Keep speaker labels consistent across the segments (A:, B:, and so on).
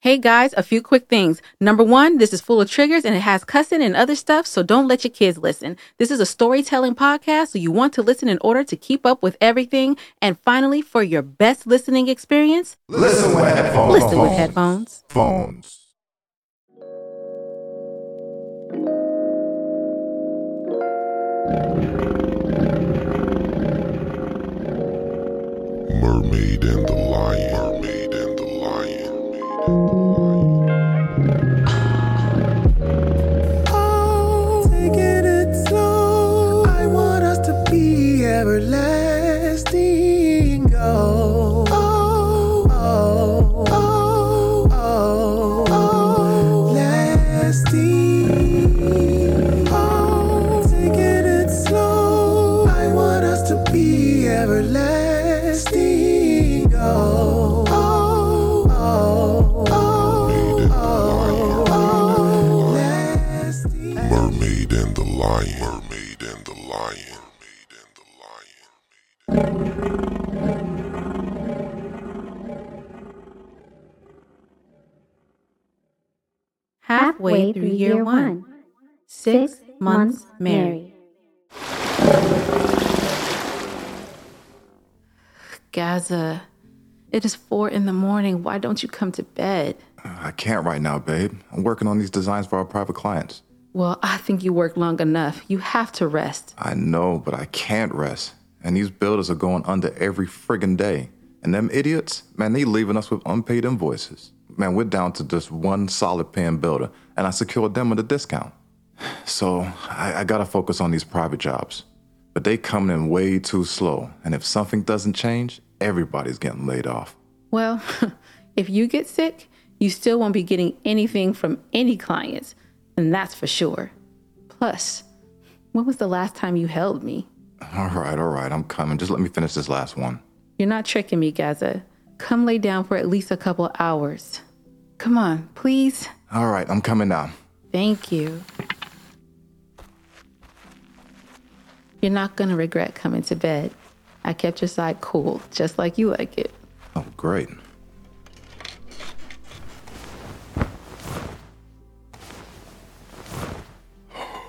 A: Hey guys, a few quick things. Number one, this is full of triggers and it has cussing and other stuff, so don't let your kids listen. This is a storytelling podcast, so you want to listen in order to keep up with everything. And finally, for your best listening experience,
B: Listen with headphones.
A: listen with headphones.
B: Phones.
C: Mermaid and the Lion. Mermaid and the Lion. Mermaid and the Lion. Mermaid and the Lion.
A: Halfway through year one, six months married. Gazza, it is four in the morning. Why don't you come to bed?
B: I can't right now, babe. I'm working on these designs for our private clients.
A: Well, I think you work long enough. You have to rest.
B: I know, but I can't rest. And these builders are going under every friggin' day. And them idiots, man, they leaving us with unpaid invoices. Man, we're down to just one solid paying builder, and I secured them with a discount. So I, I gotta focus on these private jobs. But they coming in way too slow, and if something doesn't change, everybody's getting laid off.
A: Well, if you get sick, you still won't be getting anything from any clients, and that's for sure. Plus, when was the last time you held me?
B: All right, all right, I'm coming. Just let me finish this last one.
A: You're not tricking me, Gazza. Come lay down for at least a couple hours. Come on, please.
B: All right, I'm coming now.
A: Thank you. You're not gonna regret coming to bed. I kept your side cool, just like you like it.
B: Oh, great.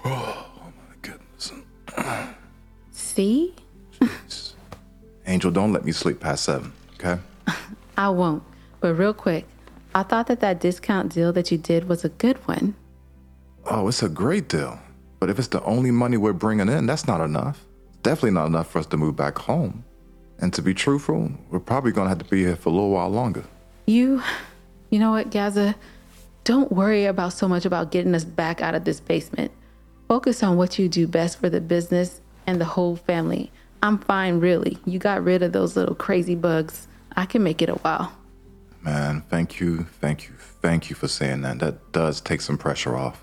B: Oh, my goodness.
A: See?
B: Angel, don't let me sleep past seven, okay?
A: I won't. But real quick, I thought that that discount deal that you did was a good one.
B: Oh, it's a great deal. But if it's the only money we're bringing in, that's not enough. Definitely not enough for us to move back home. And to be truthful, we're probably gonna have to be here for a little while longer.
A: You, you know what, Gazza? Don't worry about so much about getting us back out of this basement. Focus on what you do best for the business and the whole family. I'm fine, really. You got rid of those little crazy bugs. I can make it a while.
B: Man, thank you, thank you, thank you for saying that. That does take some pressure off.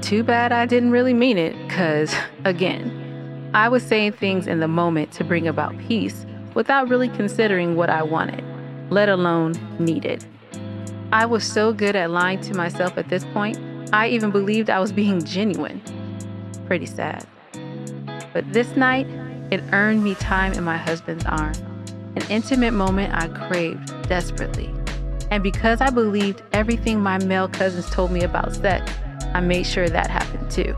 A: Too bad I didn't really mean it, because, again, I was saying things in the moment to bring about peace without really considering what I wanted, let alone needed. I was so good at lying to myself at this point, I even believed I was being genuine. Pretty sad. But this night, it earned me time in my husband's arms, an intimate moment I craved desperately. And because I believed everything my male cousins told me about sex, I made sure that happened too.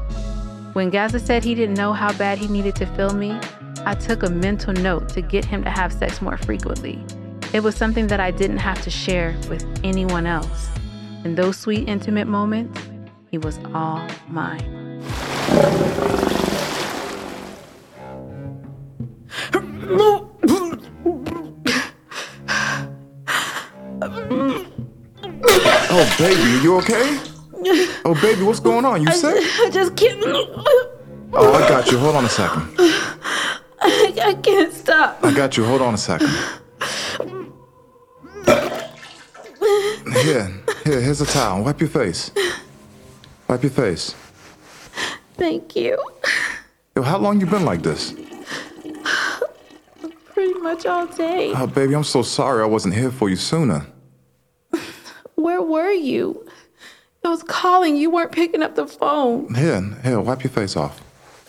A: When Gazza said he didn't know how bad he needed to feel me, I took a mental note to get him to have sex more frequently. It was something that I didn't have to share with anyone else. In those sweet, intimate moments, he was all mine.
B: Oh, baby, are you okay? Oh, baby, what's going on? You sick?
A: I just can't.
B: Oh, I got you. Hold on a second.
A: I can't stop.
B: I got you. Hold on a second. Here, here, here's a towel. Wipe your face. Wipe your face.
A: Thank you.
B: Yo, how long you been like this?
A: Pretty much all day.
B: Oh, baby, I'm so sorry I wasn't here for you sooner.
A: Where were you? I was calling. You weren't picking up the phone.
B: Here, here, wipe your face off.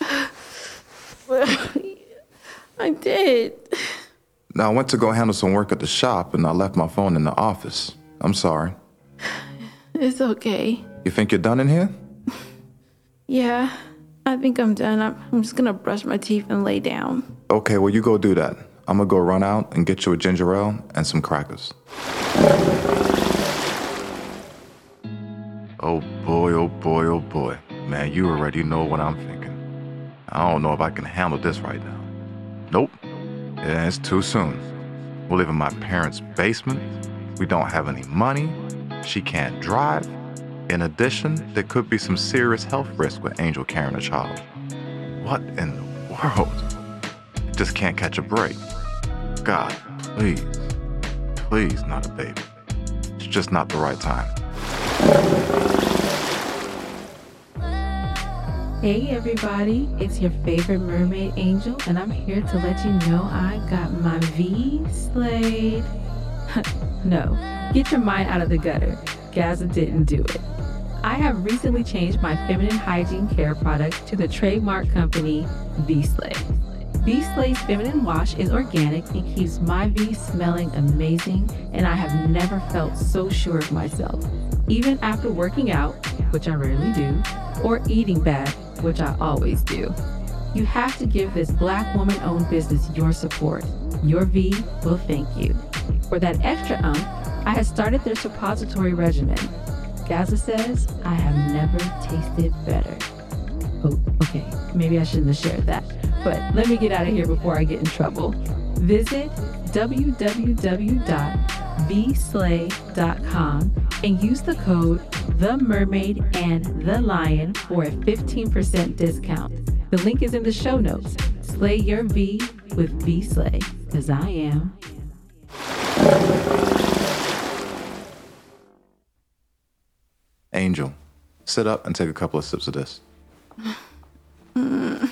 A: I did.
B: Now, I went to go handle some work at the shop and I left my phone in the office. I'm sorry.
A: It's okay.
B: You think you're done in here?
A: Yeah, I think I'm done. I'm, I'm just gonna brush my teeth and lay down.
B: Okay, well, you go do that. I'm gonna go run out and get you a ginger ale and some crackers. Oh boy, oh boy, oh boy. Man, you already know what I'm thinking. I don't know if I can handle this right now. Nope. Yeah, it's too soon. We live in my parents' basement. We don't have any money. She can't drive. In addition, there could be some serious health risk with Angel carrying a child. What in the world? Just can't catch a break. God, please, please, not a baby. It's just not the right time.
A: Hey everybody, it's your favorite mermaid angel, and I'm here to let you know I got my V slayed. no, get your mind out of the gutter. Gazza didn't do it. I have recently changed my feminine hygiene care product to the trademark company Vslay. V Slay's feminine wash is organic and keeps my V smelling amazing, and I have never felt so sure of myself. Even after working out, which I rarely do, or eating bad, which I always do. You have to give this black woman owned business your support. Your V will thank you. For that extra umph, I have started their suppository regimen. Gazza says, I have never tasted better. Oh, okay. Maybe I shouldn't have shared that. But let me get out of here before I get in trouble. Visit www.vslay.com and use the code The Mermaid and The Lion for a 15% discount. The link is in the show notes. Slay your V with Vslay, because I am.
B: Angel, sit up and take a couple of sips of this.
A: I'm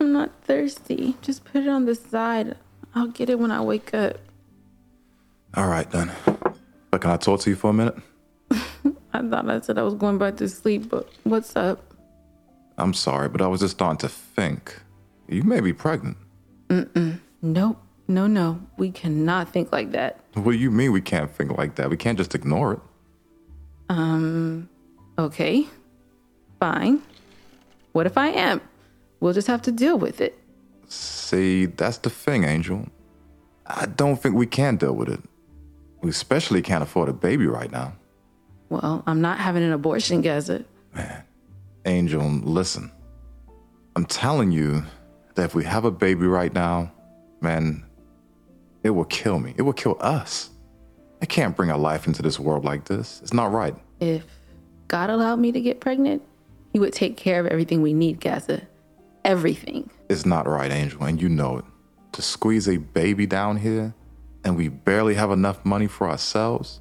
A: not thirsty. Just put it on the side. I'll get it when I wake up.
B: All right, then. But can I talk to you for a minute?
A: I thought I said I was going back to sleep, but what's up?
B: I'm sorry, but I was just starting to think. You may be pregnant. Mm-mm.
A: Nope. No, no. We cannot think like that.
B: What do you mean we can't think like that? We can't just ignore it.
A: Um, okay. Fine. What if I am? We'll just have to deal with it.
B: See, that's the thing, Angel. I don't think we can deal with it. We especially can't afford a baby right now.
A: Well, I'm not having an abortion, Gazza.
B: Man, Angel, listen. I'm telling you that if we have a baby right now, man, it will kill me. It will kill us. I can't bring a life into this world like this. It's not right.
A: If God allowed me to get pregnant, He would take care of everything we need, Gazza. Everything.
B: It's not right, Angel, and you know it. To squeeze a baby down here, and we barely have enough money for ourselves,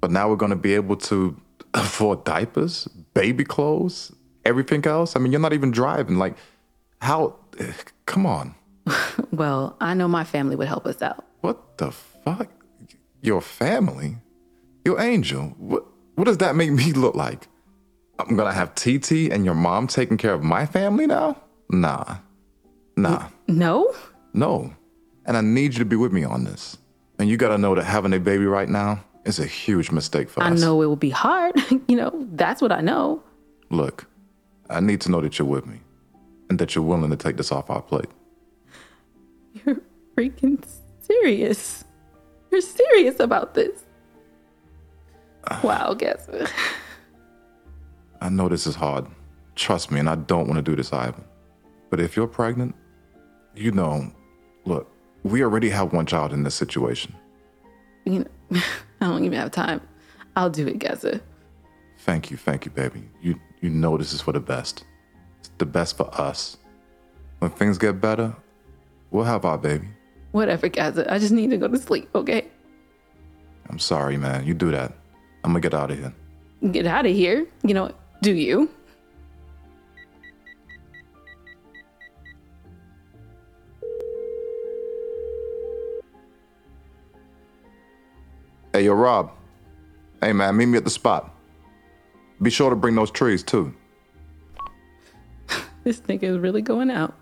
B: but now we're gonna be able to afford diapers, baby clothes, everything else. I mean, you're not even driving. Like, how? Come on.
A: Well, I know my family would help us out.
B: What the fuck? Your family? Your angel? What? What does that make me look like? I'm gonna have TT and your mom taking care of my family now? Nah, nah.
A: No?
B: No. And I need you to be with me on this. And you gotta know that having a baby right now is a huge mistake for
A: I
B: us.
A: I know it will be hard. you know, that's what I know.
B: Look, I need to know that you're with me and that you're willing to take this off our plate.
A: You're freaking serious. You're serious about this. Wow, Gazza.
B: I know this is hard. Trust me, and I don't want to do this either. But if you're pregnant, you know, look, we already have one child in this situation.
A: You know, I don't even have time. I'll do it, Gazza.
B: Thank you, thank you, baby. You you know this is for the best. It's the best for us. When things get better, we'll have our baby.
A: Whatever, Gazza. I just need to go to sleep, okay?
B: I'm sorry, man. You do that. I'm gonna get out of here.
A: Get out of here. You know, do you?
B: Hey, yo, Rob. Hey, man, meet me at the spot. Be sure to bring those trees, too.
A: this nigga is really going out.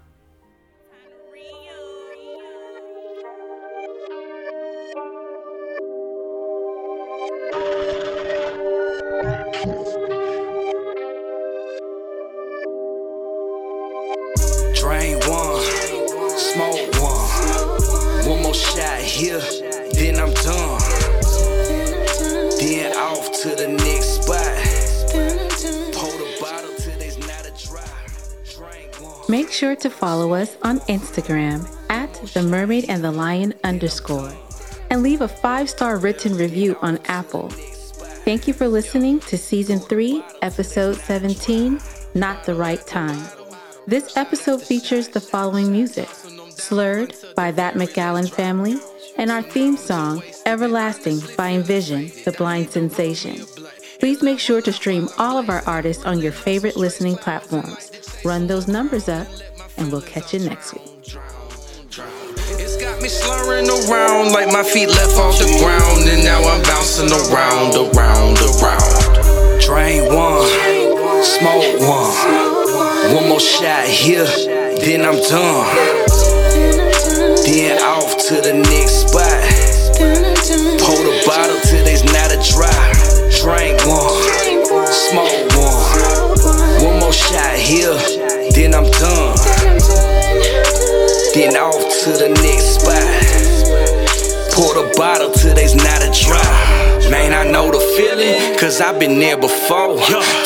A: Drain one, smoke one.
D: One more shot here, then I'm done.
A: Sure to follow us on Instagram at the mermaid and the lion underscore and leave a five star written review on Apple. Thank you for listening to season three, episode 17 Not the Right Time. This episode features the following music Slurred by That McAllen Family, and our theme song, Everlasting by Envizion, The Blind Sensation. Please make sure to stream all of our artists on your favorite listening platforms. Run those numbers up, and we'll catch you next week.
D: It's got me slurring around like my feet left off the ground, and now I'm bouncing around, around, around. Drain one, smoke one, one more shot here, then I'm done. Then off to the next spot. The bottle till there's not a drop. One, cause I've been there before.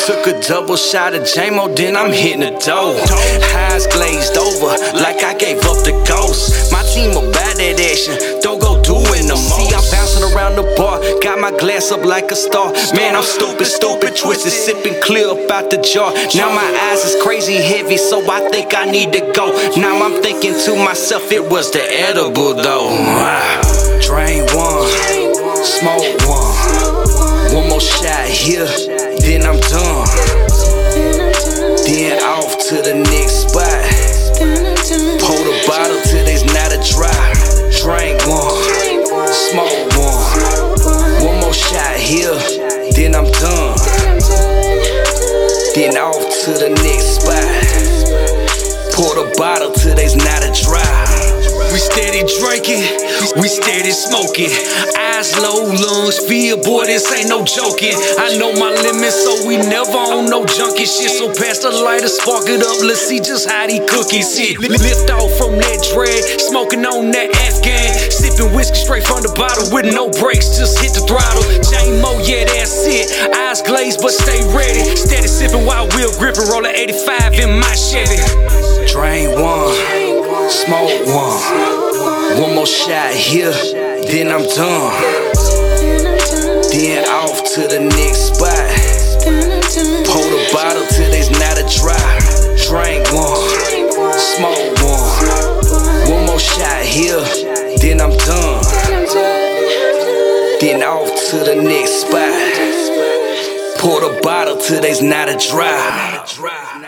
D: Took a double shot of JMO, then I'm hitting the dough. Eyes glazed over, like I gave up the ghost. My team about that action, don't go doing no more. See, I'm bouncing around the bar, got my glass up like a star. Man, I'm stupid, stupid, twisted, sipping clear up out the jar. Now my eyes is crazy heavy, so I think I need to go. Now I'm thinking to myself, it was the edible though. Drain one, smoke here, then I'm done. Then off to the next spot. Pour the bottle till there's not a dry. Drink one, smoke one, one more shot here, then I'm done. Then off to the next spot. Pour the bottle till there's not a drop. We steady drinking, we steady smoking. Eyes low, lungs feel, boy, this ain't no joking. I know my limits, so we never on no junkie shit. So pass the lighter, spark it up, let's see just how these cookies hit. Lift off from that dread, smoking on that Afghan. Sipping whiskey straight from the bottle with no brakes, just hit the throttle. J-Mo, yeah, that's it. Eyes glazed, but stay ready. Steady sipping while wheel gripping, rolling 85 in my Chevy. Drain one, smoke one. One more shot here, then I'm done. Then off to the next spot. Pour the bottle till there's not a drop. Drink one, smoke one. One more shot here, then I'm done. Then off to the next spot. Pour the bottle till there's not a drop.